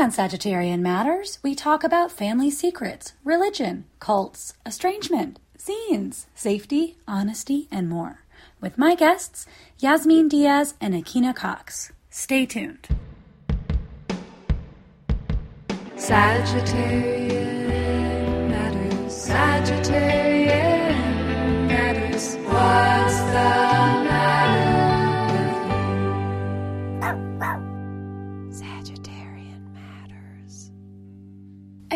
on Sagittarian Matters, we talk about family secrets, religion, cults, estrangement, zines, safety, honesty, and more. With my guests, Yasmine Diaz and Akina Cox. Stay tuned. Sagittarian matters, Sagittarian matters. What's the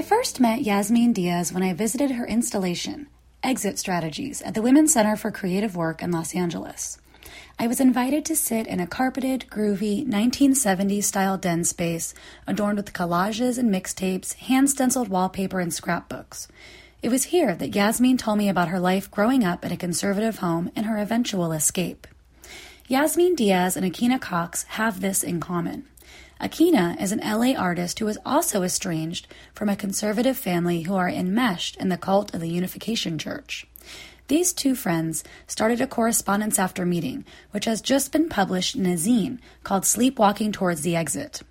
I first met Yasmine Diaz when I visited her installation, Exit Strategies, at the Women's Center for Creative Work in Los Angeles. I was invited to sit in a carpeted, groovy 1970s style den space adorned with collages and mixtapes, hand stenciled wallpaper, and scrapbooks. It was here that Yasmine told me about her life growing up in a conservative home and her eventual escape. Yasmine Diaz and Akina Cox have this in common. Akina is an LA artist who is also estranged from a conservative family who are enmeshed in the cult of the Unification Church. These two friends started a correspondence after meeting, which has just been published in a zine called Sleepwalking Towards the Exit.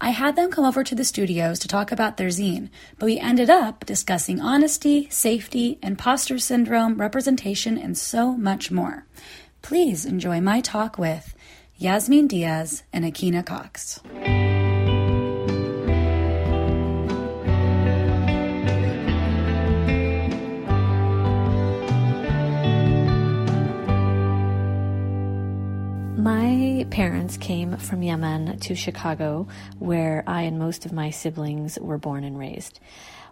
I had them come over to the studios to talk about their zine, but we ended up discussing honesty, safety, imposter syndrome, representation, and so much more. Please enjoy my talk with Yasmine Diaz and Akina Cox. My parents came from Yemen to Chicago, where I and most of my siblings were born and raised.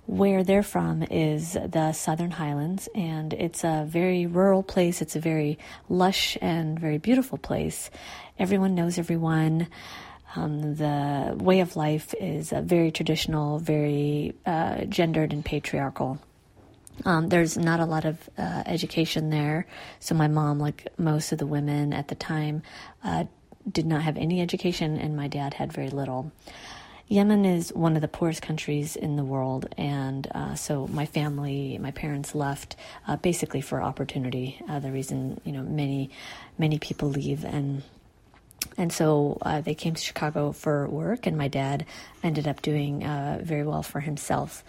Where they're from is the Southern Highlands, and it's a very rural place. It's a very lush and very beautiful place. Everyone knows everyone. Um, the way of life is uh, very traditional, very uh, gendered and patriarchal. Um, there's not a lot of uh, education there. So my mom, like most of the women at the time, uh, did not have any education, and my dad had very little. Yemen is one of the poorest countries in the world, and uh, so my family, my parents left uh, basically for opportunity. Uh, the reason you know many many people leave and and so uh, they came to Chicago for work, and my dad ended up doing uh, very well for himself.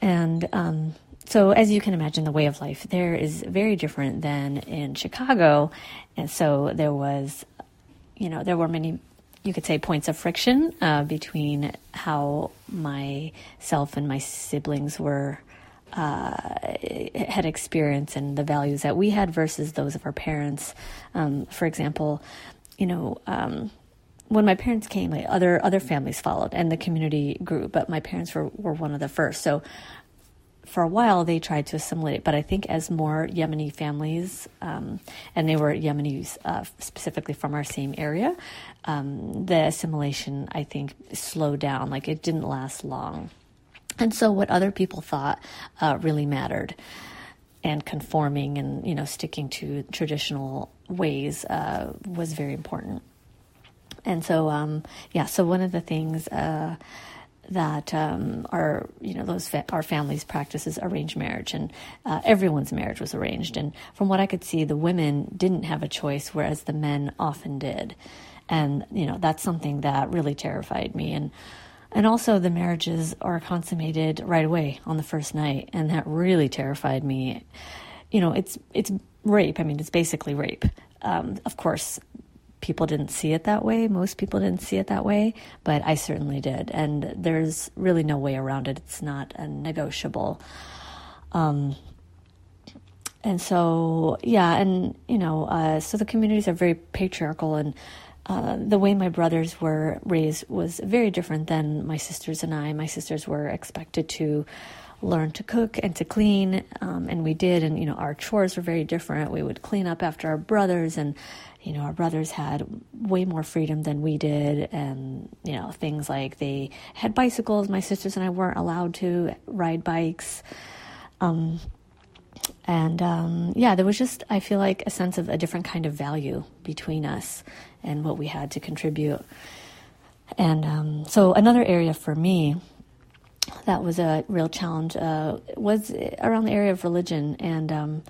And um, so, as you can imagine, the way of life there is very different than in Chicago. And so, there was, you know, there were many, you could say, points of friction uh, between how myself and my siblings were. Uh, had experience and the values that we had versus those of our parents. Um, for example, you know, um, when my parents came, like other other families followed, and the community grew. But my parents were were one of the first. So for a while they tried to assimilate, but I think as more Yemeni families, um, and they were Yemenis uh, specifically from our same area, um, the assimilation I think slowed down. Like it didn't last long, and so what other people thought uh, really mattered, and conforming and you know sticking to traditional ways uh, was very important. And so, um, yeah. So one of the things uh, that um, our you know those fa- our families practices arranged marriage and uh, everyone's marriage was arranged. And from what I could see the women didn't have a choice whereas the men often did. And you know that's something that really terrified me. And and also the marriages are consummated right away on the first night. And that really terrified me. You know it's it's rape. I mean it's basically rape. Um, of course people didn't see it that way. Most people didn't see it that way, but I certainly did. And there's really no way around it. It's not a negotiable. Um, and so, yeah, and you know, uh, so the communities are very patriarchal, and uh, the way my brothers were raised was very different than my sisters and I. My sisters were expected to learn to cook and to clean, um, and we did. And you know, our chores were very different. We would clean up after our brothers, and you know, our brothers had way more freedom than we did, and you know, things like they had bicycles. My sisters and I weren't allowed to ride bikes. Um, and um, yeah, there was just, I feel like, a sense of a different kind of value between us and what we had to contribute. And um, so, another area for me that was a real challenge uh, was around the area of religion. And um,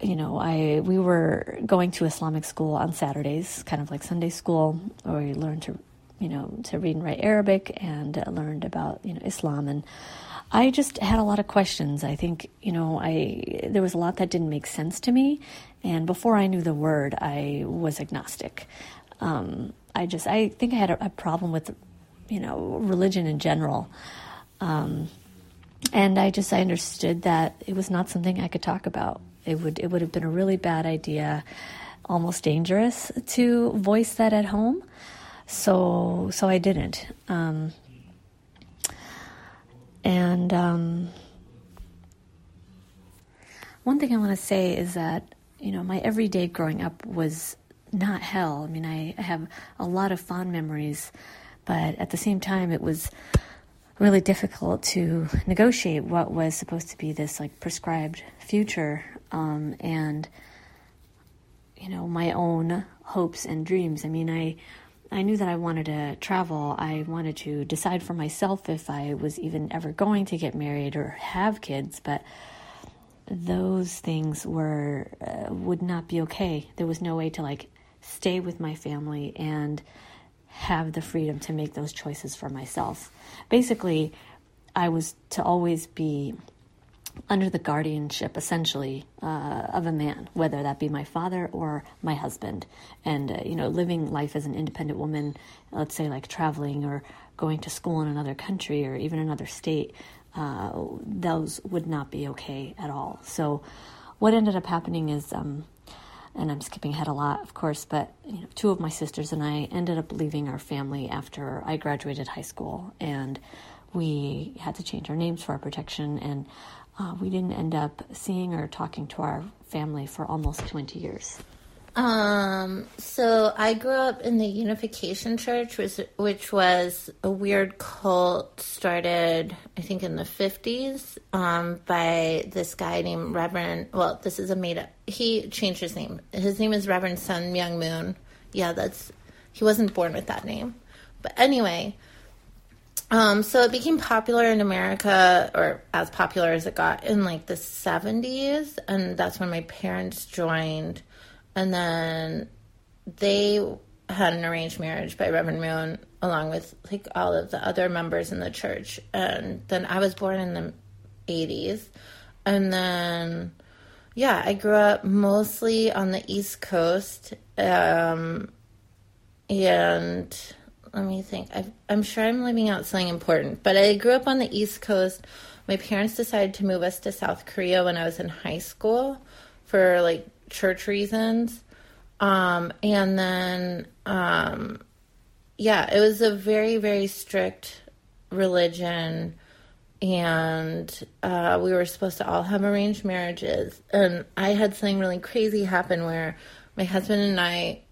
you know, I we were going to Islamic school on Saturdays, kind of like Sunday school, where we learned to, you know, to read and write Arabic and uh, learned about, you know, Islam. And I just had a lot of questions. I think, you know, I there was a lot that didn't make sense to me. And before I knew the word, I was agnostic. Um, I just, I think I had a, a, problem with, you know, religion in general. Um, and I just, I understood that it was not something I could talk about. It would, it would have been a really bad idea, almost dangerous to voice that at home. So, so I didn't. Um, and um, one thing I want to say is that you know my everyday growing up was not hell. I mean, I, I have a lot of fond memories, but at the same time, it was really difficult to negotiate what was supposed to be this like prescribed future um, and you know my own hopes and dreams. I mean, I I knew that I wanted to travel. I wanted to decide for myself if I was even ever going to get married or have kids, but those things were uh, would not be okay. There was no way to like stay with my family and have the freedom to make those choices for myself. Basically, I was to always be under the guardianship, essentially, uh, of a man, whether that be my father or my husband. And, uh, you know, living life as an independent woman, let's say like traveling or going to school in another country or even another state, uh, those would not be okay at all. So, what ended up happening is, um, and I'm skipping ahead a lot, of course, but you know, two of my sisters and I ended up leaving our family after I graduated high school, and we had to change our names for our protection, and uh, we didn't end up seeing or talking to our family for almost 20 years. Um, so I grew up in the Unification Church, which, which was a weird cult started, I think, in the 50s um, by this guy named Reverend. Well, this is a made up. He changed his name. His name is Reverend Sun Myung Moon. Yeah, that's. He wasn't born with that name. But anyway, um, so it became popular in America, or as popular as it got in like the 70s. And that's when my parents joined and then they had an arranged marriage by Reverend Moon along with like all of the other members in the church. And then I was born in the 80s. And then, yeah, I grew up mostly on the East Coast. Um, and let me think. i am sure I'm leaving out something important, but I grew up on the East Coast. My parents decided to move us to South Korea when I was in high school for like church reasons. Um, and then, um, yeah, it was a very, very strict religion. And uh, we were supposed to all have arranged marriages. And I had something really crazy happen where my husband and I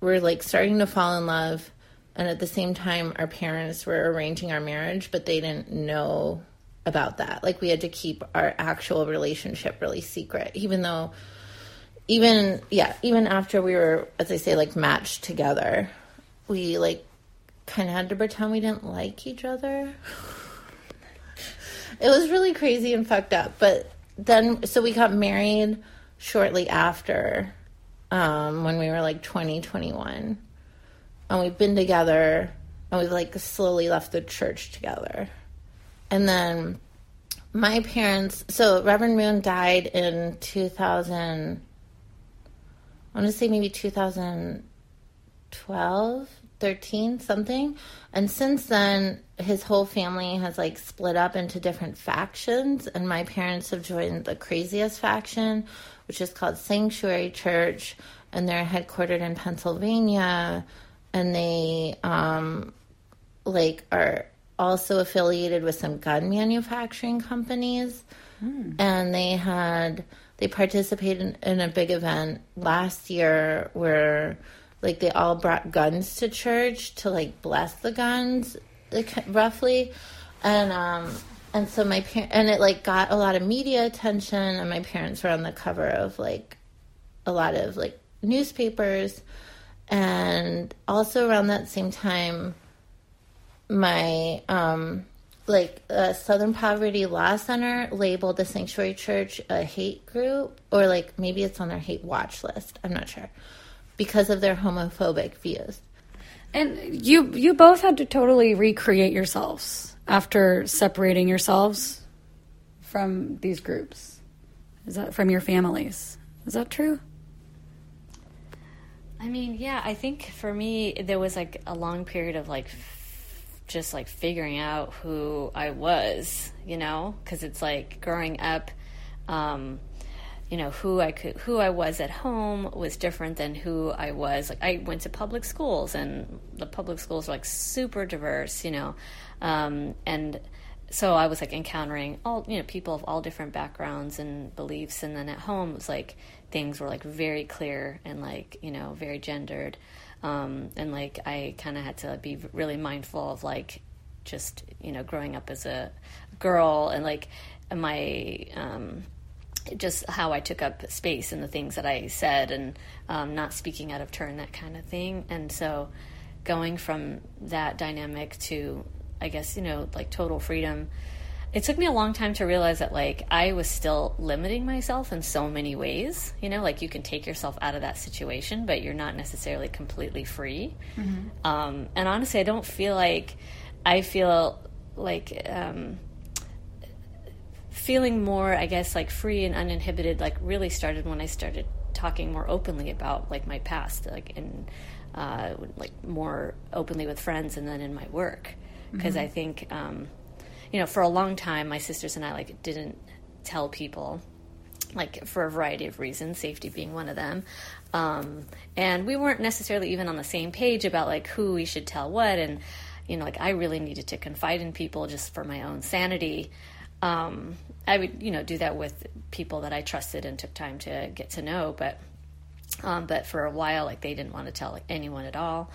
were like starting to fall in love. And at the same time, our parents were arranging our marriage, but they didn't know about that. Like we had to keep our actual relationship really secret, even though even yeah, even after we were, as I say, like matched together, we like kind of had to pretend we didn't like each other. it was really crazy and fucked up. But then, so we got married shortly after, um, when we were like 20, 21. And we've been together and we've like slowly left the church together. And then my parents, so Reverend Moon died in 2000. I want to say maybe 2012, 13, something. And since then, his whole family has like split up into different factions. And my parents have joined the craziest faction, which is called Sanctuary Church. And they're headquartered in Pennsylvania. And they, um, like, are also affiliated with some gun manufacturing companies. Mm. And they had they participated in, in a big event last year where like they all brought guns to church to like bless the guns roughly. And um and so my parents and it like got a lot of media attention and my parents were on the cover of like a lot of like newspapers. And also around that same time my um like uh, Southern Poverty Law Center labeled the Sanctuary Church a hate group, or like maybe it's on their hate watch list. I'm not sure because of their homophobic views. And you you both had to totally recreate yourselves after separating yourselves from these groups. Is that from your families? Is that true? I mean, yeah, I think for me, there was like a long period of like f- just like figuring out who I was, you know, because it's like growing up, um, you know, who I could, who I was at home was different than who I was. Like, I went to public schools, and the public schools are like super diverse, you know, um, and so I was like encountering all you know people of all different backgrounds and beliefs, and then at home it was like things were like very clear and like you know very gendered, um, and like I kind of had to be really mindful of like just you know growing up as a girl and like my um, just how I took up space and the things that I said and um, not speaking out of turn that kind of thing, and so going from that dynamic to I guess, you know, like total freedom. It took me a long time to realize that, like, I was still limiting myself in so many ways. You know, like, you can take yourself out of that situation, but you're not necessarily completely free. Mm-hmm. Um, and honestly, I don't feel like I feel like um, feeling more, I guess, like free and uninhibited, like, really started when I started talking more openly about, like, my past, like, in, uh, like, more openly with friends and then in my work because mm-hmm. I think, um, you know, for a long time, my sisters and I like didn't tell people, like for a variety of reasons, safety being one of them. Um, and we weren't necessarily even on the same page about like who we should tell what. And you know, like I really needed to confide in people just for my own sanity. Um, I would, you know, do that with people that I trusted and took time to get to know, but. Um, but for a while, like they didn't want to tell like, anyone at all.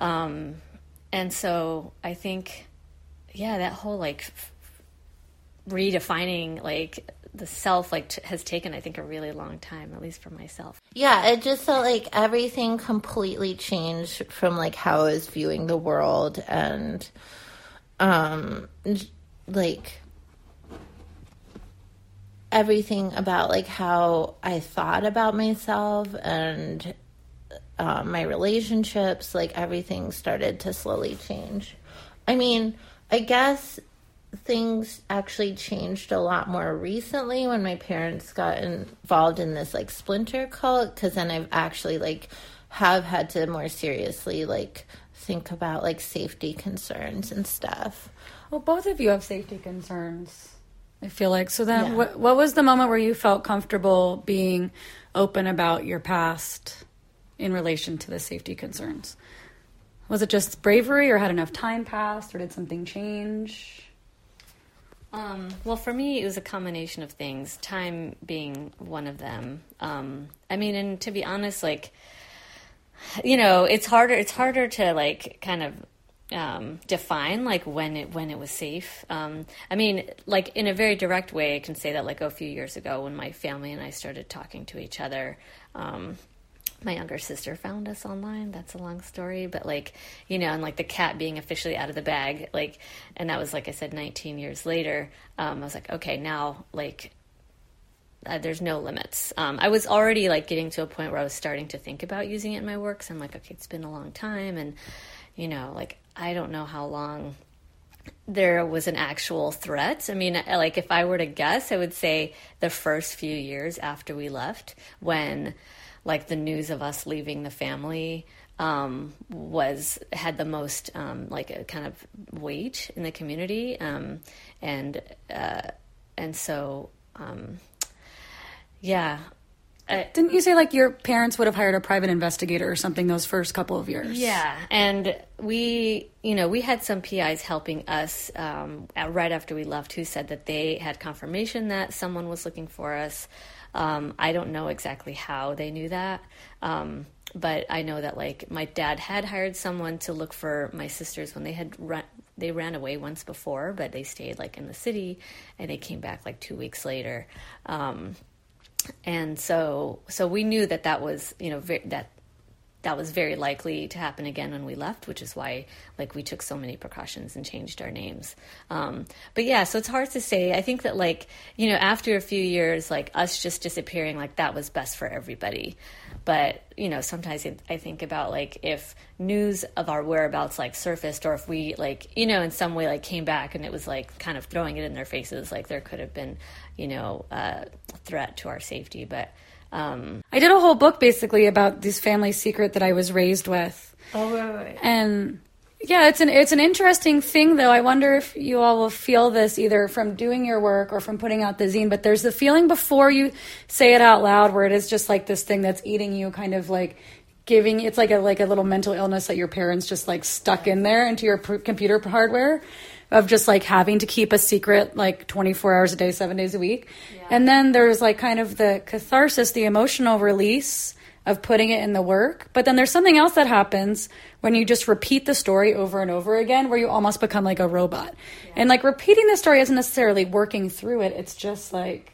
Um, and so I think, yeah, that whole like f- redefining like the self like t- has taken I think a really long time, at least for myself. Yeah, it just felt like everything completely changed from like how I was viewing the world and um like everything about like how I thought about myself and uh, my relationships, like everything started to slowly change. I mean, I guess things actually changed a lot more recently when my parents got involved in this like splinter cult because then I've actually like have had to more seriously like think about like safety concerns and stuff. Well, both of you have safety concerns. I feel like so. Then, yeah. what, what was the moment where you felt comfortable being open about your past? in relation to the safety concerns? Was it just bravery, or had enough time passed, or did something change? Um, well, for me, it was a combination of things. Time being one of them. Um, I mean, and to be honest, like, you know, it's harder. It's harder to like kind of um, define like when it when it was safe. Um, I mean, like in a very direct way, I can say that like a few years ago when my family and I started talking to each other. Um, my younger sister found us online. That's a long story, but like, you know, and like the cat being officially out of the bag, like, and that was like I said, 19 years later. Um, I was like, okay, now like, uh, there's no limits. Um, I was already like getting to a point where I was starting to think about using it in my work. So I'm like, okay, it's been a long time, and you know, like I don't know how long there was an actual threat. I mean, like if I were to guess, I would say the first few years after we left, when like the news of us leaving the family um, was had the most um, like a kind of weight in the community, um, and uh, and so um, yeah. Didn't you say like your parents would have hired a private investigator or something those first couple of years? Yeah, and we, you know, we had some PIs helping us um, right after we left who said that they had confirmation that someone was looking for us. Um, I don't know exactly how they knew that. Um, but I know that like my dad had hired someone to look for my sisters when they had run they ran away once before, but they stayed like in the city and they came back like two weeks later. Um, and so so we knew that that was you know ve- that that was very likely to happen again when we left, which is why like we took so many precautions and changed our names. Um, but yeah, so it's hard to say. I think that like you know after a few years, like us just disappearing, like that was best for everybody. But you know sometimes I think about like if news of our whereabouts like surfaced, or if we like you know in some way like came back and it was like kind of throwing it in their faces, like there could have been you know a threat to our safety, but. Um, I did a whole book basically about this family secret that I was raised with. Oh, right, right. And yeah, it's an it's an interesting thing though. I wonder if you all will feel this either from doing your work or from putting out the zine, but there's the feeling before you say it out loud where it is just like this thing that's eating you kind of like giving it's like a like a little mental illness that your parents just like stuck in there into your computer hardware of just like having to keep a secret like 24 hours a day, seven days a week. Yeah. And then there's like kind of the catharsis, the emotional release of putting it in the work. But then there's something else that happens when you just repeat the story over and over again where you almost become like a robot. Yeah. And like repeating the story isn't necessarily working through it, it's just like.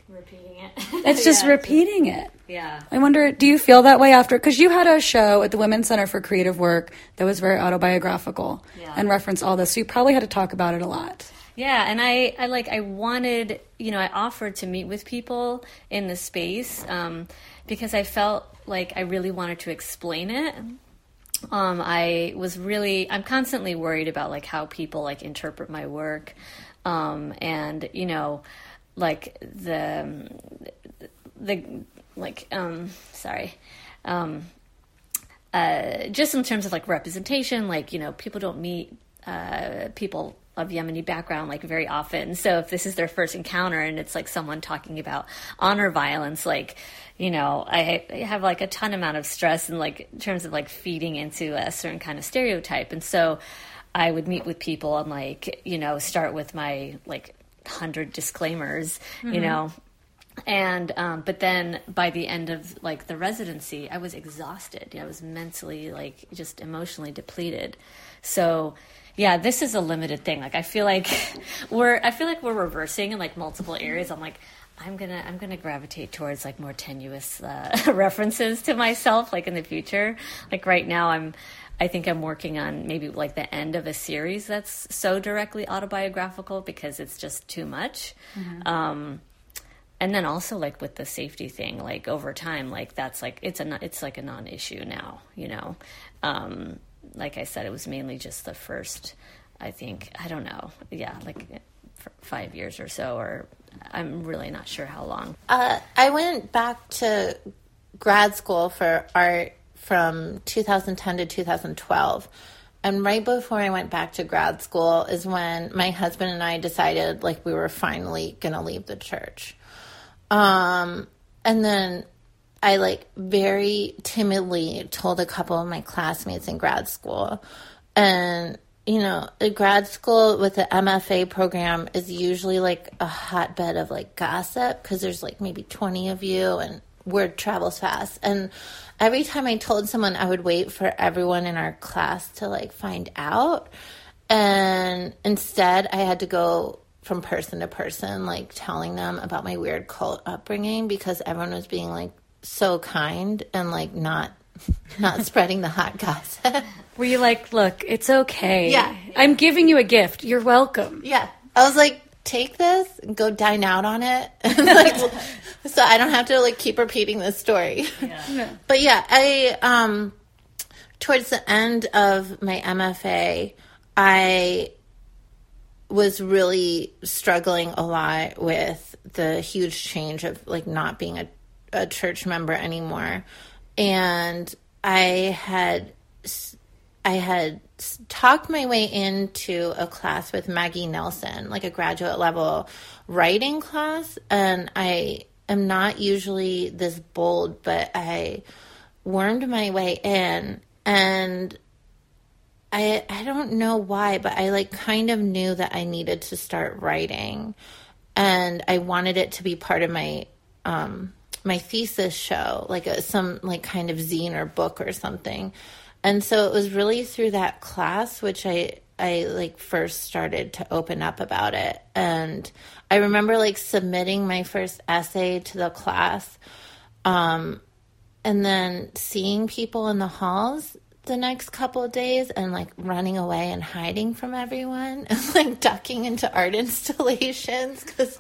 It's just yeah, repeating it. Yeah. I wonder, do you feel that way after? Because you had a show at the Women's Center for Creative Work that was very autobiographical yeah. and referenced all this. So you probably had to talk about it a lot. Yeah, and I, I like I wanted, you know, I offered to meet with people in the space um, because I felt like I really wanted to explain it. Um, I was really, I'm constantly worried about like how people like interpret my work, um, and you know, like the the like um sorry um uh just in terms of like representation like you know people don't meet uh people of Yemeni background like very often. So if this is their first encounter and it's like someone talking about honor violence, like, you know, I, have like a ton amount of stress in like in terms of like feeding into a certain kind of stereotype. And so I would meet with people and like, you know, start with my like hundred disclaimers, mm-hmm. you know, and um, but then by the end of like the residency i was exhausted. I was mentally like just emotionally depleted. So yeah this is a limited thing. Like i feel like we're i feel like we're reversing in like multiple areas. I'm like i'm gonna i'm gonna gravitate towards like more tenuous uh, references to myself like in the future like right now i'm I think I'm working on maybe like the end of a series that's so directly autobiographical because it's just too much. Mm-hmm. Um, and then also like with the safety thing like over time like that's like it's a it's like a non-issue now you know um like i said it was mainly just the first i think i don't know yeah like five years or so or i'm really not sure how long uh, i went back to grad school for art from 2010 to 2012 and right before I went back to grad school is when my husband and I decided like we were finally going to leave the church. Um, and then I like very timidly told a couple of my classmates in grad school. And, you know, a grad school with the MFA program is usually like a hotbed of like gossip because there's like maybe 20 of you and word travels fast. And every time I told someone, I would wait for everyone in our class to like find out. And instead, I had to go from person to person, like telling them about my weird cult upbringing because everyone was being like so kind and like not not spreading the hot gossip. Were you like, look, it's okay. Yeah. I'm giving you a gift. You're welcome. Yeah. I was like, take this and go dine out on it. like, so I don't have to like keep repeating this story. Yeah. But yeah, I um towards the end of my MFA, I was really struggling a lot with the huge change of like not being a, a church member anymore and i had i had talked my way into a class with maggie nelson like a graduate level writing class. And i am not usually this bold but i wormed my way in. And I I don't know why, but I like kind of knew that I needed to start writing, and I wanted it to be part of my um, my thesis show, like a, some like kind of zine or book or something. And so it was really through that class which I I like first started to open up about it. And I remember like submitting my first essay to the class. Um, and then seeing people in the halls the next couple days and like running away and hiding from everyone and like ducking into art installations because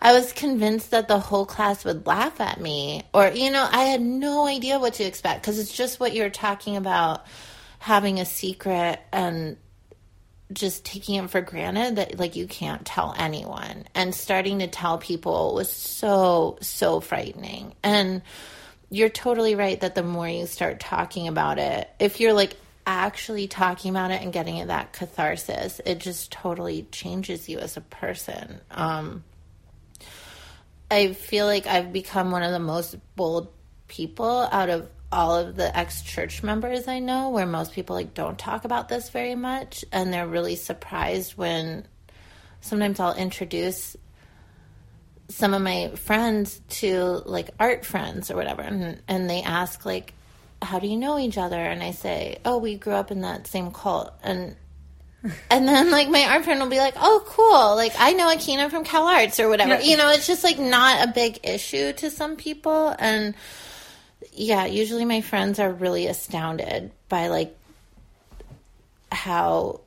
I was convinced that the whole class would laugh at me. Or, you know, I had no idea what to expect because it's just what you're talking about having a secret and just taking it for granted that like you can't tell anyone and starting to tell people was so so frightening and you're totally right that the more you start talking about it, if you're like actually talking about it and getting it that catharsis, it just totally changes you as a person. Um, I feel like I've become one of the most bold people out of all of the ex church members I know, where most people like don't talk about this very much, and they're really surprised when sometimes I'll introduce some of my friends to like art friends or whatever and and they ask like how do you know each other? And i say oh we grew up in that same cult. And and then like my art friend will be like oh cool. Like i know akina from cal arts or whatever. Yeah. you know it's just like not a big issue to some people. And yeah usually my friends are really astounded by like how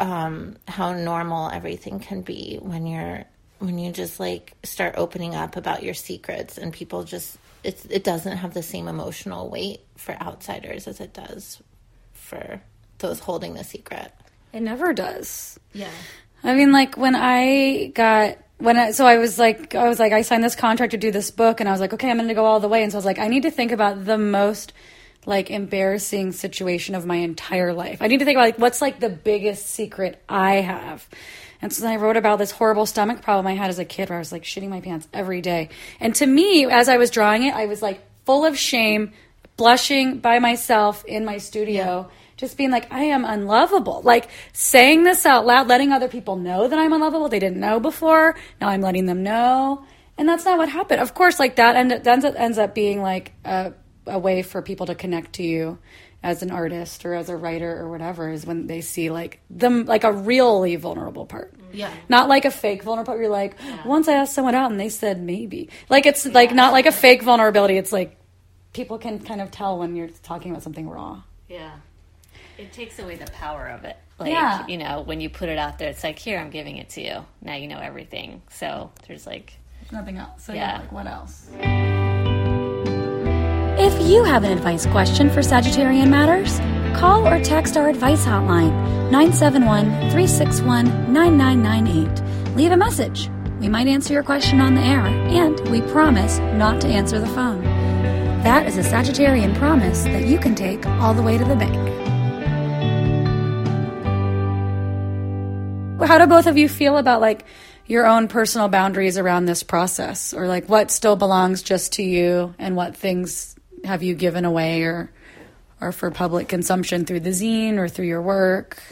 um how normal everything can be when you're when you just like start opening up about your secrets and people just it's it doesn't have the same emotional weight for outsiders as it does for those holding the secret. It never does. Yeah. I mean like when I got when I, so I was like I was like I signed this contract to do this book and I was like okay I'm going to go all the way and so I was like I need to think about the most like embarrassing situation of my entire life. I need to think about like what's like the biggest secret I have. And so I wrote about this horrible stomach problem I had as a kid where I was like shitting my pants every day. And to me, as I was drawing it, I was like full of shame, blushing by myself in my studio. Yeah. Just being like, I am unlovable. Like saying this out loud, letting other people know that I'm unlovable. They didn't know before. Now I'm letting them know. And that's not what happened. Of course, like that end, ends, up, ends up being like a, a way for people to connect to you as an artist or as a writer or whatever is when they see like them like a really vulnerable part. Yeah. Not like a fake vulnerable part. You're like, yeah. once I asked someone out and they said maybe. Like it's yeah. like not like a fake vulnerability. It's like people can kind of tell when you're talking about something raw. Yeah. It takes away the power of it. Like, yeah. you know, when you put it out there, it's like, here, I'm giving it to you. Now you know everything. So there's like. Nothing else. So yeah. like, what else? If you have an advice question for Sagittarian Matters, call or text our advice hotline 971 361 9998. Leave a message. We might answer your question on the air, and we promise not to answer the phone. That is a Sagittarian promise that you can take all the way to the bank. How do both of you feel about like your own personal boundaries around this process or like what still belongs just to you and what things have you given away or or for public consumption through the zine or through your work?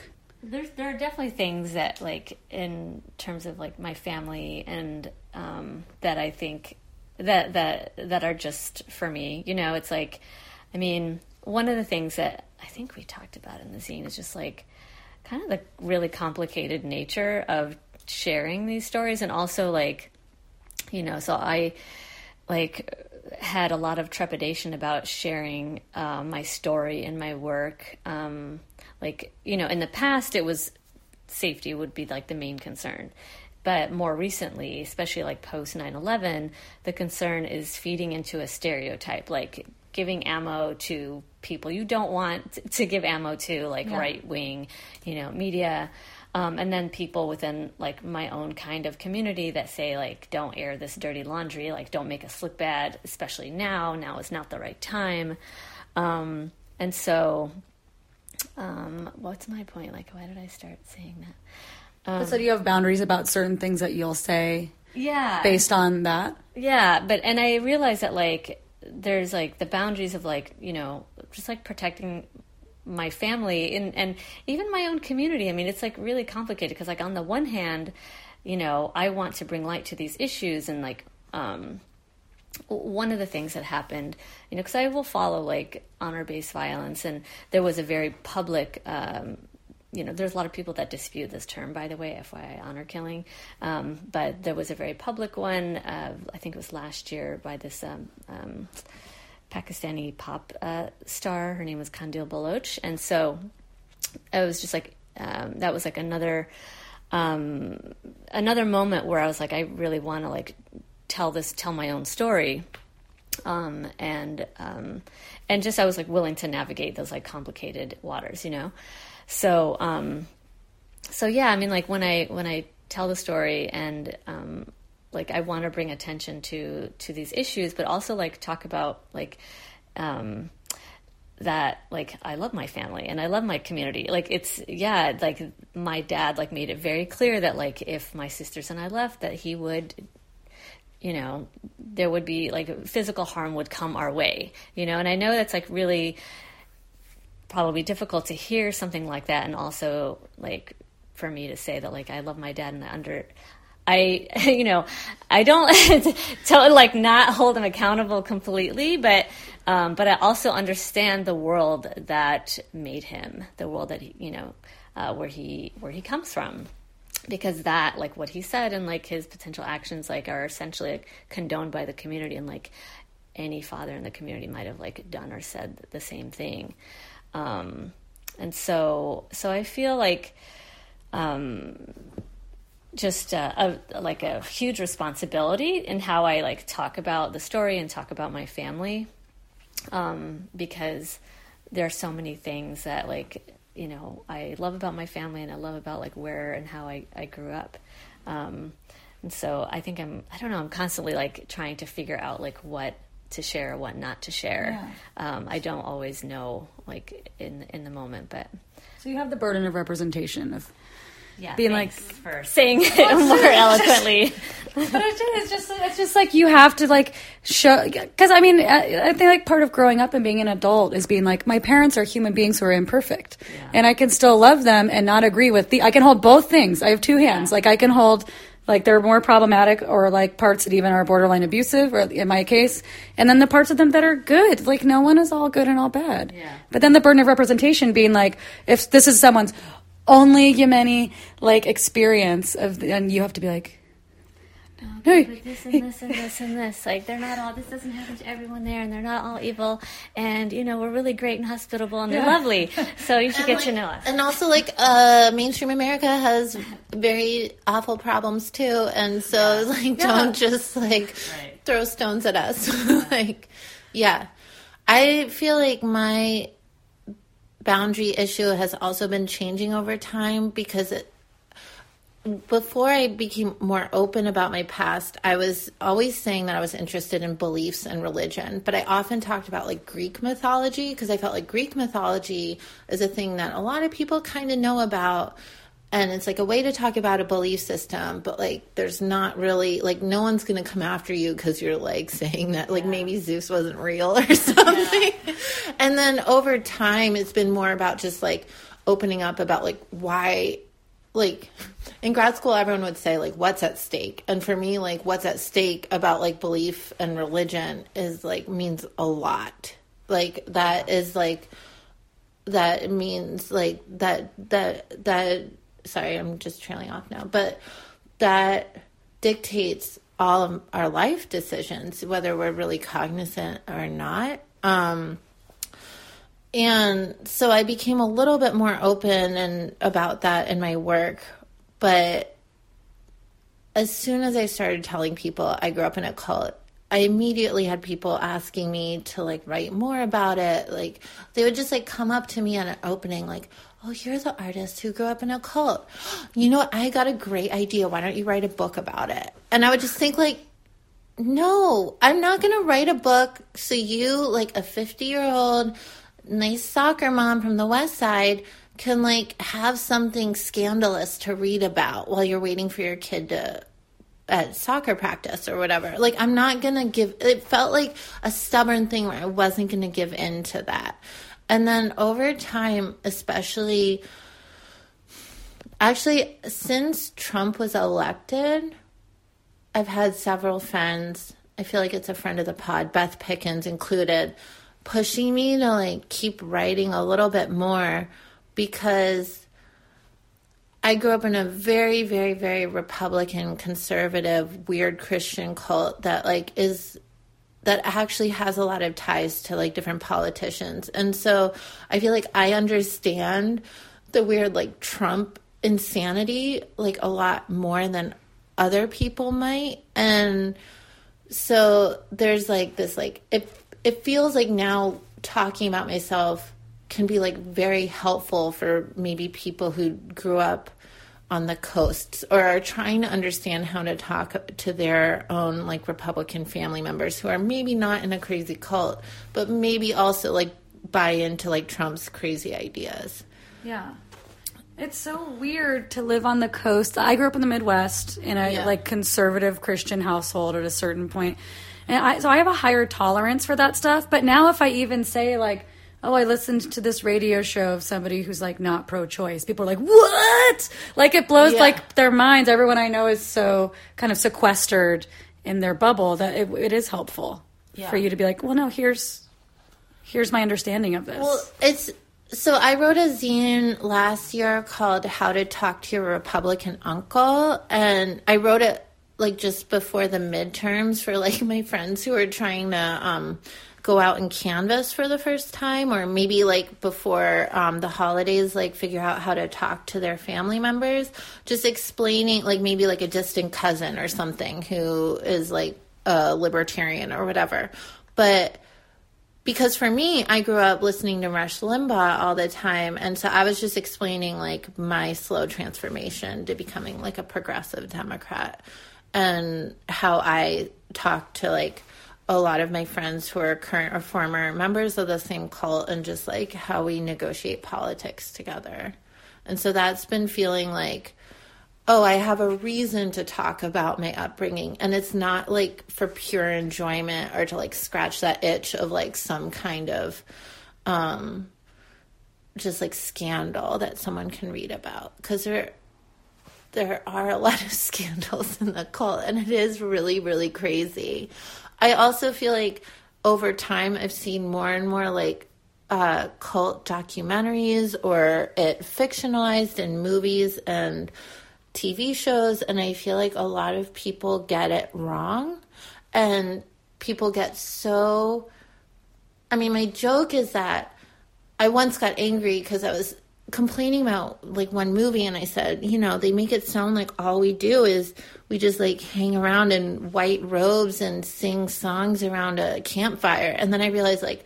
There's there are definitely things that like in terms of like my family and um, that I think that that that are just for me. You know, it's like I mean, one of the things that I think we talked about in the zine is just like kind of the really complicated nature of sharing these stories and also like you know, so I like had a lot of trepidation about sharing uh, my story and my work. Um, like, you know, in the past, it was safety would be like the main concern. But more recently, especially like post 9 11, the concern is feeding into a stereotype, like giving ammo to people you don't want to give ammo to, like yeah. right wing, you know, media. Um, and then people within like my own kind of community that say like don't air this dirty laundry like don't make us look bad especially now. Now is not the right time. Um, and so um, what's my point? Like why did i start saying that? Um, so do you have boundaries about certain things that you'll say yeah. based on that? Yeah but and i realize that like there's like the boundaries of like you know just like protecting my family and and even my own community. I mean, it's like really complicated because like on the one hand, you know, I want to bring light to these issues and like um one of the things that happened, you know, because I will follow like honor based violence, and there was a very public, um, you know, there's a lot of people that dispute this term, by the way, FYI, honor killing. Um, but there was a very public one, uh, I think it was last year by this um, um Pakistani pop uh, star. Her name was Qandeel Baloch, and so it was just like um, that was like another um, another moment where I was like, I really want to like tell this, tell my own story, um, and um, and just I was like willing to navigate those like complicated waters, you know. So um, so yeah, I mean, like when I when I tell the story and um, like I want to bring attention to to these issues, but also like talk about like um, that like I love my family and I love my community. Like it's yeah, like my dad like made it very clear that like if my sisters and I left that he would you know, there would be like physical harm would come our way, you know, and I know that's like really probably difficult to hear something like that and also like for me to say that like I love my dad and I under I, you know, I don't tell like not hold him accountable completely, but, um, but I also understand the world that made him, the world that he, you know, uh, where he where he comes from, because that like what he said and like his potential actions like are essentially like, condoned by the community and like any father in the community might have like done or said the same thing, um, and so so I feel like. Um, just a, a, like a huge responsibility in how I like talk about the story and talk about my family, um, because there are so many things that like you know I love about my family and I love about like where and how I, I grew up, um, and so I think I'm I don't know I'm constantly like trying to figure out like what to share what not to share. Yeah. Um, I don't always know like in in the moment, but so you have the burden of representation of yeah, being like for saying it more eloquently. but it's just it's just like you have to like show because I mean I, I, think like part of growing up and being an adult is being like my parents are human beings who are imperfect yeah. and I can still love them and not agree with the I can hold both things. I have two hands. Yeah. Like I can hold like they're more problematic or like parts that even are borderline abusive or in my case and then the parts of them that are good like no one is all good and all bad yeah. but then the burden of representation being like if this is someone's only Yemeni like experience of, and you have to be like, no, but this and this and this and this. Like they're not all. This doesn't happen to everyone there, and they're not all evil. And you know we're really great and hospitable, and they're yeah. lovely. So you should get like, to know us. And also, like uh, mainstream America has very awful problems too, and so yeah. like yeah. don't just like right. throw stones at us. like, yeah, I feel like my boundary issue has also been changing over time because it, before I became more open about my past, I was always saying that I was interested in beliefs and religion, but I often talked about like Greek mythology because I felt like Greek mythology is a thing that a lot of people kind of know about and it's like a way to talk about a belief system but like there's not really like no one's gonna come after you because you're like saying that like yeah. maybe zeus wasn't real or something yeah. and then over time it's been more about just like opening up about like why like in grad school everyone would say like what's at stake and for me like what's at stake about like belief and religion is like means a lot like that is like that means like that that that sorry, I'm just trailing off now, but that dictates all of our life decisions, whether we're really cognizant or not. Um, and so I became a little bit more open and about that in my work. But as soon as I started telling people I grew up in a cult, I immediately had people asking me to like write more about it. Like they would just like come up to me on an opening, like, Oh, you're the artist who grew up in a cult. You know what? I got a great idea. Why don't you write a book about it? And I would just think, like, no, I'm not going to write a book so you, like a 50 year old nice soccer mom from the West Side, can like have something scandalous to read about while you're waiting for your kid to at soccer practice or whatever. Like I'm not going to give it felt like a stubborn thing where I wasn't going to give in to that. And then over time, especially, actually, since Trump was elected, I've had several friends. I feel like it's a friend of the pod, Beth Pickens included, pushing me to like keep writing a little bit more because I grew up in a very, very, very Republican, conservative, weird Christian cult that like is that actually has a lot of ties to like different politicians. And so I feel like I understand the weird like Trump insanity like a lot more than other people might. And so there's like this like it it feels like now talking about myself can be like very helpful for maybe people who grew up on the coasts or are trying to understand how to talk to their own like Republican family members who are maybe not in a crazy cult, but maybe also like buy into like Trump's crazy ideas. Yeah. It's so weird to live on the coast. I grew up in the Midwest in a Yeah. like conservative Christian household at a certain point. And I so I have a higher tolerance for that stuff, but now if I even say like Oh, I listened to this radio show of somebody who's like not pro-choice. People are like, "What?" Like it blows Yeah. like their minds. Everyone I know is so kind of sequestered in their bubble that it, it is helpful Yeah. for you to be like, "Well, no, here's here's my understanding of this." Well, it's so I wrote a zine last year called How to Talk to Your Republican Uncle and I wrote it like just before the midterms for like my friends who are trying to um go out and canvas for the first time or maybe like before um, the holidays like figure out how to talk to their family members? Just explaining like maybe like a distant cousin or something who is like a libertarian or whatever. But because for me, I grew up listening to Rush Limbaugh all the time, and so I was just explaining like my slow transformation to becoming like a progressive Democrat, and how I talk to like a lot of my friends who are current or former members of the same cult, and just like how we negotiate politics together, and so that's been feeling like oh, I have a reason to talk about my upbringing. And it's not like for pure enjoyment or to like scratch that itch of like some kind of um just like scandal that someone can read about. Because there there are a lot of scandals in the cult and it is really, really crazy. I also feel like over time I've seen more and more like uh, cult documentaries or it fictionalized in movies and TV shows, and I feel like a lot of people get it wrong, and people get so. I mean, my joke is that I once got angry because I was complaining about like one movie, and I said, you know, they make it sound like all we do is we just like hang around in white robes and sing songs around a campfire, and then I realized like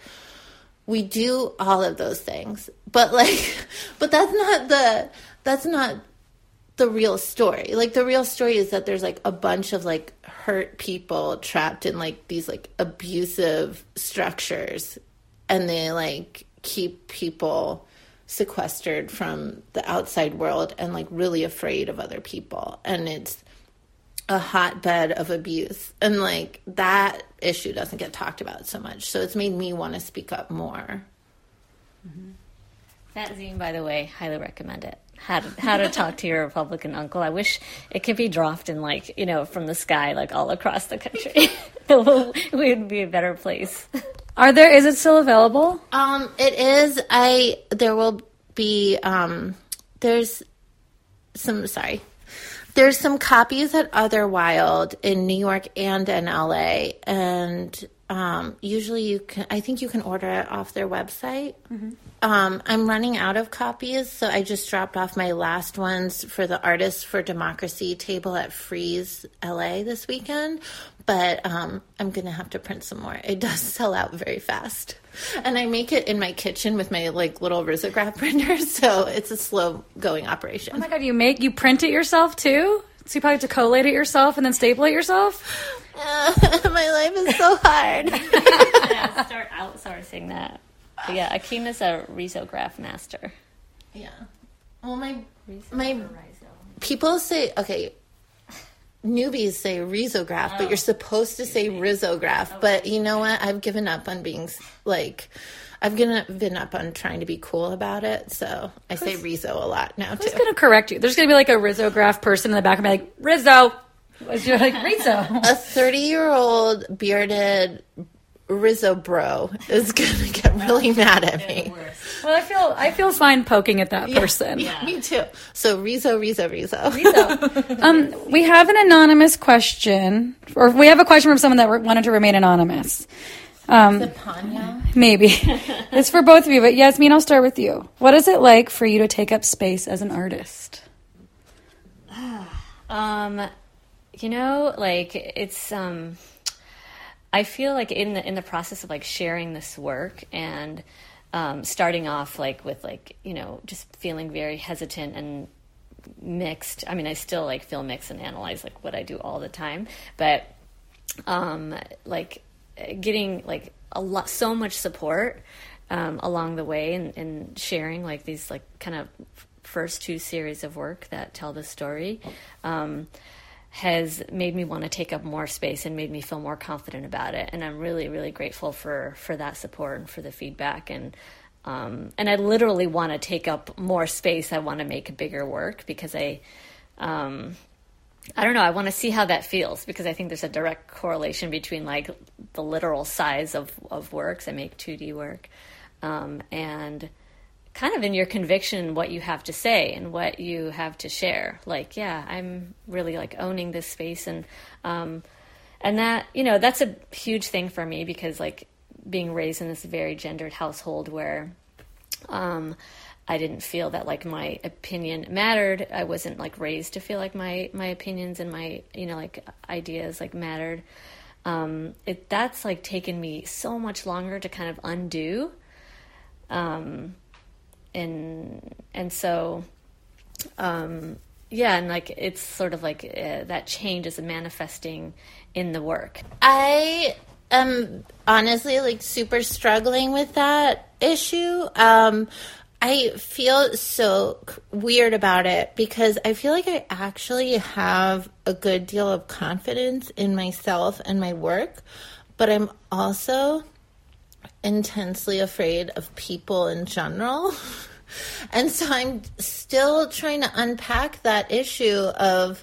we do all of those things. But like but that's not the that's not the real story. Like the real story is that there's like a bunch of like hurt people trapped in like these like abusive structures. And they like keep people sequestered from the outside world and like really afraid of other people and it's a hotbed of abuse and like that issue doesn't get talked about so much so it's made me want to speak up more mm-hmm. That zine, by the way, highly recommend it. How to, how to talk to your Republican uncle. I wish it could be dropped in like you know from the sky, like all across the country. we would be a better place. Are there? Is it still available? Um, it is. I there will be. Um, there's some. Sorry, there's some copies at Other Wild in New York and in LA, and um, usually you can. I think you can order it off their website. Um, I'm running out of copies, so I just dropped off my last ones for the Artists for Democracy table at Frieze LA this weekend. But um, I'm gonna have to print some more. It does sell out very fast, and I make it in my kitchen with my like little risograph printer, so it's a slow going operation. Oh my god, you make you print it yourself too? So you probably have to collate it yourself and then staple it yourself? my life is so hard. yeah, start outsourcing that. But yeah, Akeem is a risograph master. yeah. Well, my my people say okay. Newbies say risograph, but oh. you're supposed to say risograph. Oh. But you know what? I've given up on being like, I've given up on trying to be cool about it. So I say Rizo a lot now too. Who's too. gonna correct you? There's gonna be like a risograph person in the back and be like, Rizzo. You're like, Rizzo. A 30 year old bearded Rizzo bro is gonna get really mad at me. Well, I feel I feel fine poking at that person. Yeah, Me too. So Rizzo, Rizzo, Rizzo. Um, we have an anonymous question, or we have a question from someone that re- wanted to remain anonymous. Um, Panya. maybe it's for both of you, but Yasmine, I'll start with you. What is it like for you to take up space as an artist? Um, you know, like it's um I feel like in the in the process of like sharing this work and um starting off like with like, you know, just feeling very hesitant and mixed. I mean, I still like feel mixed and analyze like what I do all the time, but um like getting like a lot so much support um along the way and, and sharing like these like kind of first two series of work that tell the story um has made me want to take up more space and made me feel more confident about it and i'm really really grateful for for that support and for the feedback and um, and i literally want to take up more space i want to make bigger work because i um, I don't know. I want to see how that feels because I think there's a direct correlation between like the literal size of of works. I make 2D work, um, and kind of in your conviction what you have to say and what you have to share. Like, yeah, I'm really like owning this space and um, and that you know that's a huge thing for me because like being raised in this very gendered household where um, I didn't feel that like my opinion mattered. I wasn't like raised to feel like my my opinions and my you know like ideas like mattered. Um, it that's like taken me so much longer to kind of undo. Um, and and so um, yeah, and like it's sort of like uh, that change is manifesting in the work. I am honestly like super struggling with that issue. Um, I feel so weird about it because I feel like I actually have a good deal of confidence in myself and my work, but I'm also intensely afraid of people in general. and so I'm still trying to unpack that issue of,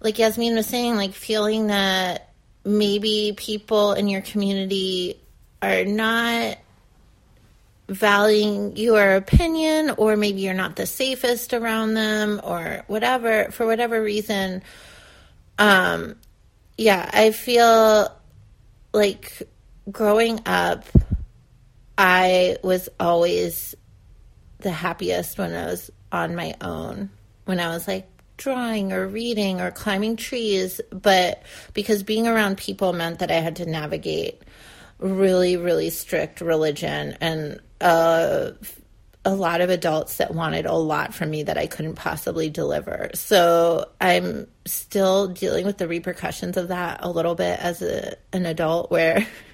like Yasmine was saying, like feeling that maybe people in your community are not valuing your opinion or maybe you're not the safest around them or whatever for whatever reason um yeah i feel like growing up i was always the happiest when i was on my own when i was like drawing or reading or climbing trees but because being around people meant that i had to navigate really really strict religion and uh, a lot of adults that wanted a lot from me that I couldn't possibly deliver. So I'm still dealing with the repercussions of that a little bit as a, an adult, where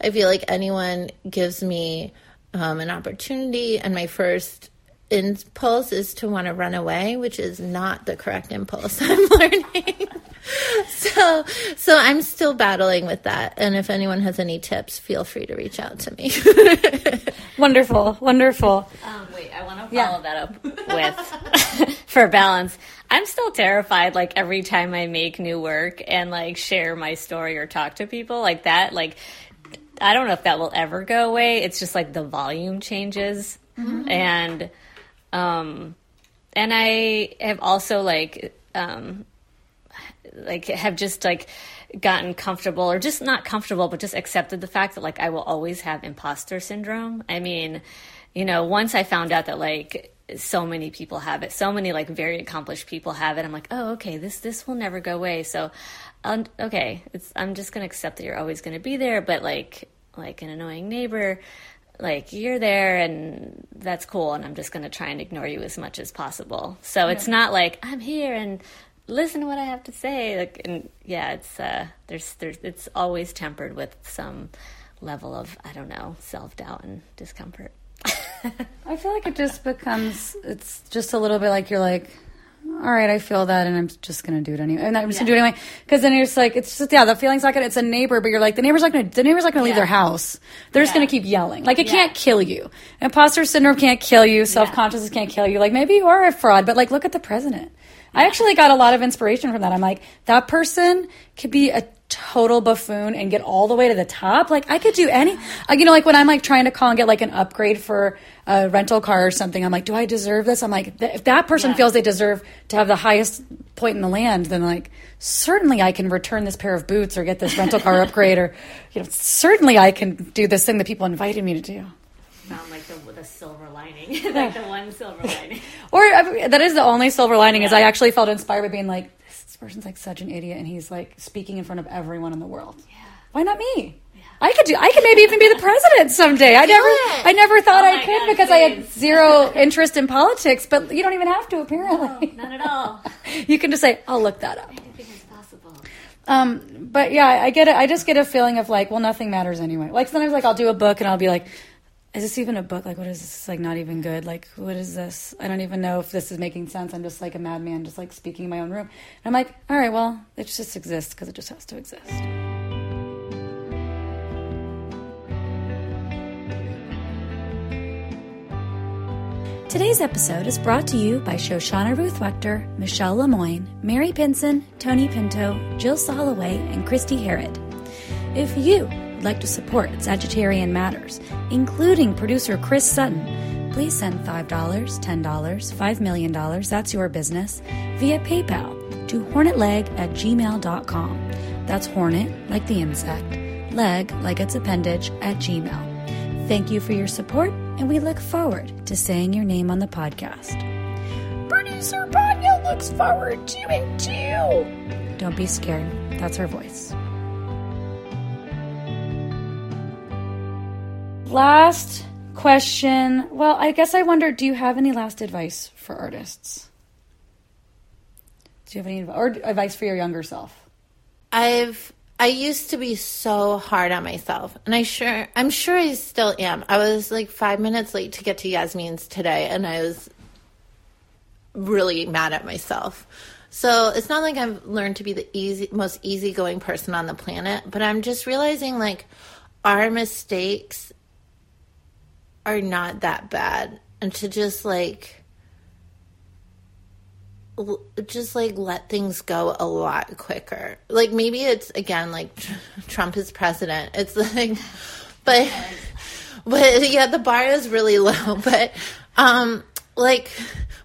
I feel like anyone gives me um, an opportunity, and my first impulse is to want to run away, which is not the correct impulse I'm learning. so, so I'm still battling with that. And if anyone has any tips, feel free to reach out to me. Wonderful, wonderful. Um, wait, I want to follow Yeah. that up with for balance. I'm still terrified like every time I make new work and like share my story or talk to people like that. Like, I don't know if that will ever go away. It's just like the volume changes and um and I have also like um like have just like gotten comfortable or just not comfortable but just accepted the fact that like I will always have imposter syndrome. I mean, you know, once I found out that like so many people have it, so many like very accomplished people have it, I'm like, "Oh, okay, this this will never go away." So, um, okay, it's I'm just going to accept that you're always going to be there, but like like an annoying neighbor like you're there and that's cool and i'm just going to try and ignore you as much as possible. So it's not like i'm here and listen to what i have to say like and yeah it's uh there's there's it's always tempered with some level of i don't know self-doubt and discomfort. I feel like it just becomes, it's just a little bit like you're like, all right, I feel that, and I'm just gonna do it anyway. And I'm just gonna do it anyway because then you're just like, it's just yeah, the feeling's not gonna. It's a neighbor, but you're like, the neighbor's not gonna. The neighbor's not gonna leave their house. They're just gonna keep yelling. Like it can't kill you. Imposter syndrome can't kill you. Self consciousness can't kill you. Like maybe you are a fraud, but like look at the president. I actually got a lot of inspiration from that. I'm like, that person could be a total buffoon and get all the way to the top. Like I could do any, like, you know, like when I'm like trying to call and get like an upgrade for a rental car or something, I'm like, do I deserve this? I'm like, th- if that person Yeah. feels they deserve to have the highest point in the land, then like certainly I can return this pair of boots or get this rental car upgrade or, you know, certainly I can do this thing that people invited me to do. Found like the, the silver lining, like the one silver lining. Or I- that is the only silver lining is I actually felt inspired by being like, person's like such an idiot, and he's like speaking in front of everyone in the world. Why not me? I could do. I could maybe even be the president someday. I never. I never thought Oh I could God, because I had zero interest in politics. But you don't even have to. Apparently, Not at all. you can just say, "I'll look that up." Anything is possible. Um, but yeah, I get it. I just get a feeling of like, well, nothing matters anyway. Like sometimes, like I'll do a book and I'll be like, is this even a book? Like, what is this? Like, not even good. Like, what is this? I don't even know if this is making sense. I'm just like a madman, just like speaking in my own room. And I'm like, all right, well, it just exists because it just has to exist. Today's episode is brought to you by Shoshana Ruth Wechter, Michelle Lemoyne, Mary Pinson, Tony Pinto, Jill Soloway, and Christy Harrod. If you would like to support Sagittarian Matters, including producer Chris Sutton, please send $5, $10, $5 million, that's your business, via PayPal to hornetleg at gmail.com. That's hornet, like the insect, leg, like its appendage, at gmail. Thank you for your support, and we look forward to saying your name on the podcast. Producer Panya looks forward to it too. Don't be scared. That's her voice. Last question. Well, I guess I wonder do you have any last advice for artists? Do you have any or advice for your younger self? I've I used to be so hard on myself, and I sure I'm sure I still am. I was like five minutes late to get to Yasmine's today, and I was really mad at myself. So it's not like I've learned to be the easy, most easygoing person on the planet, but I'm just realizing like our mistakes are not that bad, and to just like just like let things go a lot quicker. Like maybe it's again like Trump is president. It's like, but but yeah, the bar is really low. But um, like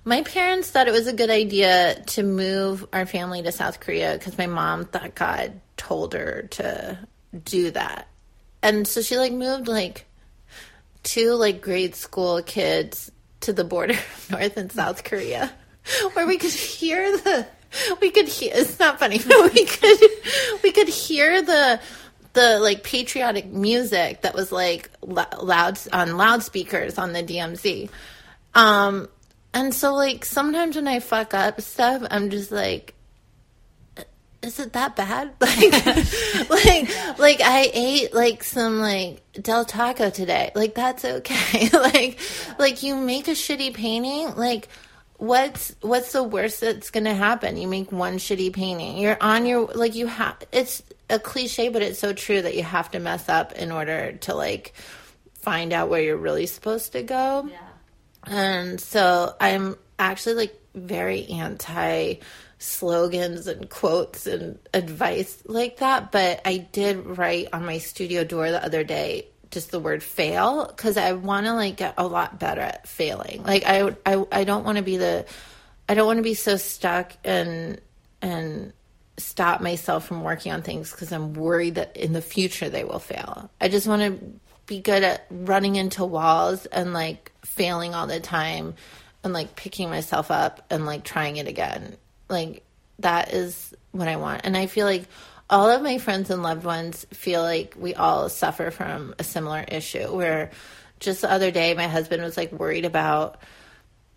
my parents thought it was a good idea to move our family to South Korea because my mom thought God told her to do that, and so she like moved like two like grade school kids to the border of North and South Korea, where we could hear the we could hear it's not funny, but we could we could hear the the like patriotic music that was like loud on loudspeakers on the DMZ. Um and so like sometimes when I fuck up stuff, I'm just like is it that bad? Like, like, like I ate like some like Del Taco today. Like that's okay. like, like you make a shitty painting. Like, what's what's the worst that's gonna happen? You make one shitty painting. You're on your like you have. It's a cliche, but it's so true that you have to mess up in order to like find out where you're really supposed to go. Yeah. And so I'm actually like very anti slogans and quotes and advice like that. But I did write on my studio door the other day just the word fail because I want to like get a lot better at failing. Like I, I, I don't want to be the, I don't want to be so stuck and, and stop myself from working on things because I'm worried that in the future they will fail. I just want to be good at running into walls and like failing all the time and like picking myself up and like trying it again. Like that is what I want. And I feel like all of my friends and loved ones feel like we all suffer from a similar issue where just the other day my husband was like worried about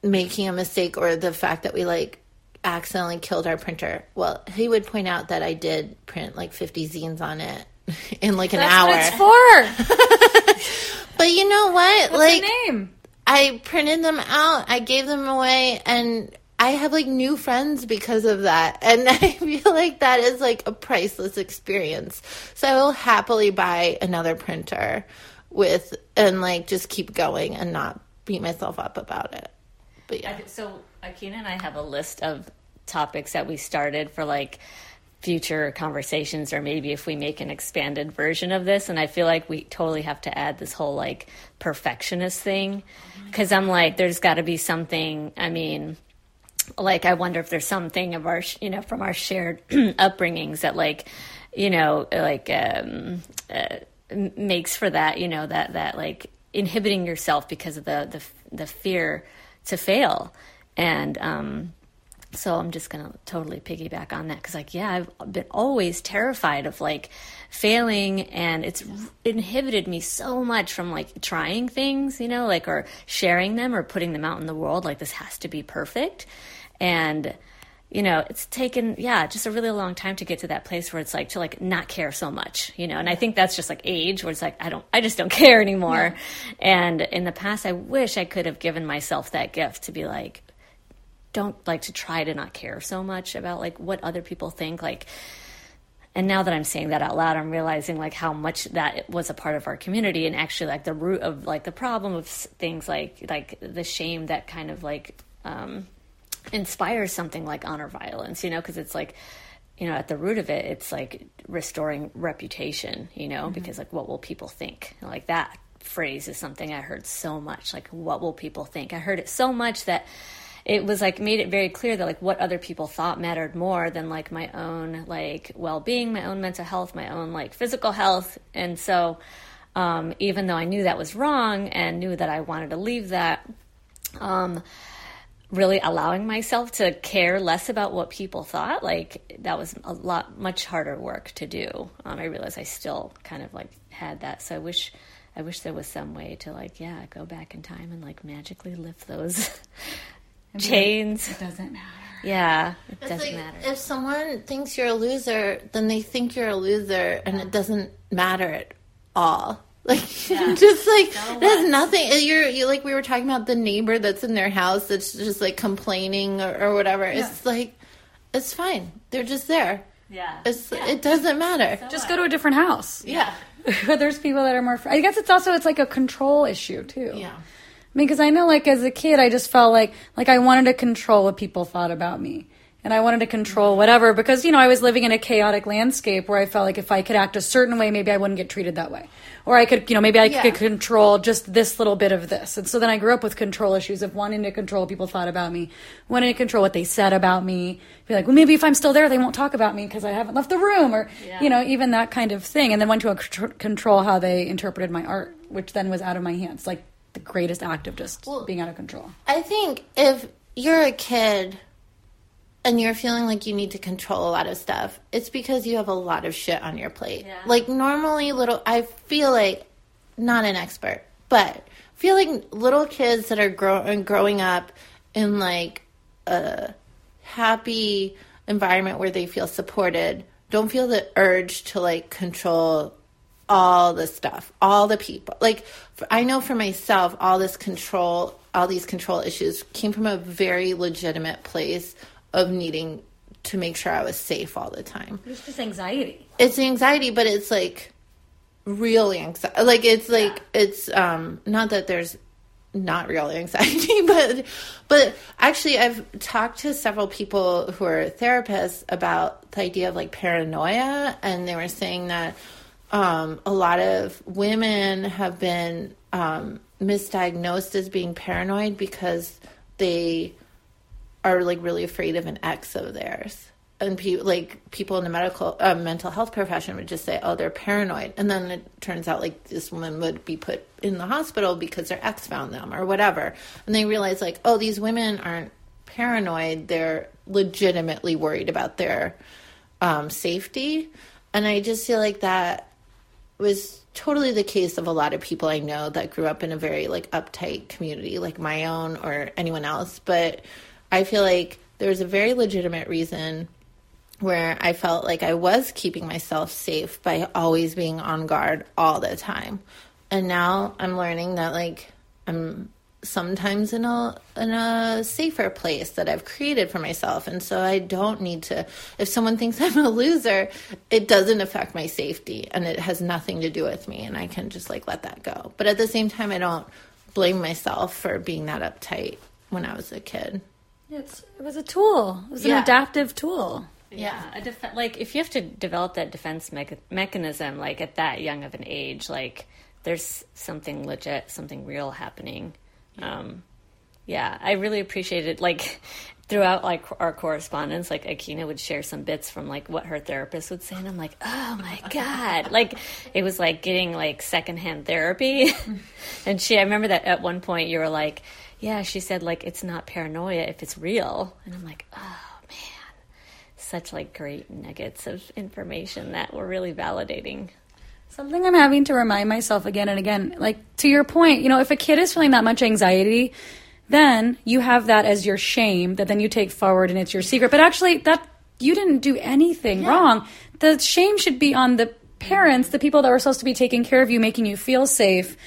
making a mistake or the fact that we like accidentally killed our printer. Well, he would point out that I did print like 50 zines on it in like an That's hour. what it's for. But you know what? What's like name? I printed them out, I gave them away and I have like new friends because of that. And I feel like that is like a priceless experience. So I will happily buy another printer with and like just keep going and not beat myself up about it. But yeah. So Akina and I have a list of topics that we started for like future conversations or maybe if we make an expanded version of this and i feel like we totally have to add this whole like perfectionist thing oh because i'm like there's got to be something i mean like i wonder if there's something of our you know from our shared upbringings that like you know like um uh, makes for that you know that that like inhibiting yourself because of the the, the fear to fail. And um so i'm just gonna totally piggyback on that because like yeah i've been always terrified of like failing and it's inhibited me so much from like trying things you know like or sharing them or putting them out in the world like this has to be perfect. And you know it's taken yeah just a really long time to get to that place where it's like to like not care so much you know? And i think that's just like age where it's like i don't i just don't care anymore. Yeah. and in the past i wish i could have given myself that gift to be like don't like to try to not care so much about like what other people think like and now that i'm saying that out loud i'm realizing like how much that was a part of our community and actually like the root of like the problem of things like like the shame that kind of like um inspires something like honor violence you know because it's like you know at the root of it it's like restoring reputation you know mm-hmm. because like what will people think like that phrase is something i heard so much like what will people think i heard it so much that it was like made it very clear that like what other people thought mattered more than like my own like well-being my own mental health my own like physical health. And so um, even though i knew that was wrong and knew that i wanted to leave that um, really allowing myself to care less about what people thought like that was a lot much harder work to do. Um, i realized i still kind of like had that. So i wish i wish there was some way to like yeah go back in time and like magically lift those chains. It doesn't matter. Yeah, it it's doesn't like, matter. If someone thinks you're a loser, then they think you're a loser, and it doesn't matter at all. Like yeah. just like so there's nothing. You're you like we were talking about the neighbor that's in their house that's just like complaining or, or whatever. Yeah. It's like it's fine. They're just there. Yeah. It's yeah. it doesn't matter. So just what? go to a different house. Yeah. But there's people that are more. I guess it's also it's like a control issue too. Yeah. Because I know, like, as a kid, I just felt like, like I wanted to control what people thought about me. And I wanted to control whatever because, you know, I was living in a chaotic landscape where I felt like if I could act a certain way, maybe I wouldn't get treated that way. Or I could, you know, maybe I yeah. could control just this little bit of this. And so then I grew up with control issues of wanting to control what people thought about me, wanting to control what they said about me. Be like, well, maybe if I'm still there, they won't talk about me because I haven't left the room or, yeah. you know, even that kind of thing. And then want to control how they interpreted my art, which then was out of my hands. Like, the greatest act of just well, being out of control. I think if you're a kid and you're feeling like you need to control a lot of stuff, it's because you have a lot of shit on your plate. Yeah. Like normally little I feel like not an expert, but feel like little kids that are growing growing up in like a happy environment where they feel supported don't feel the urge to like control all the stuff, all the people. Like I know for myself, all this control, all these control issues came from a very legitimate place of needing to make sure I was safe all the time. It's just anxiety. It's anxiety, but it's like real anxiety. Like it's like yeah. it's um not that there's not real anxiety, but but actually I've talked to several people who are therapists about the idea of like paranoia and they were saying that um, a lot of women have been um, misdiagnosed as being paranoid because they are like really afraid of an ex of theirs. And pe- like people in the medical uh, mental health profession would just say oh they're paranoid. And then it turns out like this woman would be put in the hospital because their ex found them or whatever. And they realize like oh these women aren't paranoid. They're legitimately worried about their um, safety. And i just feel like that was totally the case of a lot of people I know that grew up in a very like uptight community, like my own or anyone else. But I feel like there's a very legitimate reason where I felt like I was keeping myself safe by always being on guard all the time. And now I'm learning that like I'm sometimes in a in a safer place that I've created for myself. And so I don't need to if someone thinks I'm a loser it doesn't affect my safety and it has nothing to do with me and I can just like let that go. But at the same time I don't blame myself for being that uptight when I was a kid. It's it was a tool. It was yeah. an adaptive tool. Yeah, a def- like if you have to develop that defense mecha- mechanism, like at that young of an age, like there's something legit, something real happening. Um, yeah, I really appreciated like throughout like our correspondence, like Akina would share some bits from like what her therapist would say, and I'm like, oh my god, like it was like getting like secondhand therapy. and she, I remember that at one point you were like, yeah, she said like it's not paranoia if it's real, and I'm like, oh man, such like great nuggets of information that were really validating. Something I'm having to remind myself again and again. Like, to your point, you know, if a kid is feeling that much anxiety, then you have that as your shame that then you take forward and it's your secret. But actually, that you didn't do anything wrong. The shame should be on the parents, the people that were supposed to be taking care of you, making you feel safe,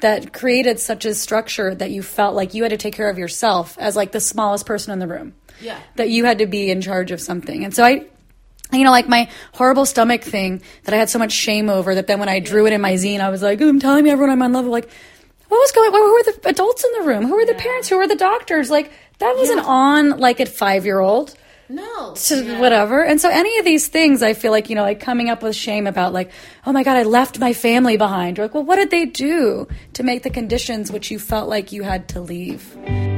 that created such a structure that you felt like you had to take care of yourself as like the smallest person in the room. Yeah. That you had to be in charge of something. And so I you know, like my horrible stomach thing that I had so much shame over that then when I drew it in my zine, I was like, oh, I'm telling me everyone I'm on level. Like, what was going on? Who were the adults in the room? Who were the parents? Who were the doctors? Like, that wasn't on like at five year old No. to whatever. And so any of these things, I feel like, you know, like coming up with shame about like, oh my God, I left my family behind. Like, well, what did they do to make the conditions which you felt like you had to leave?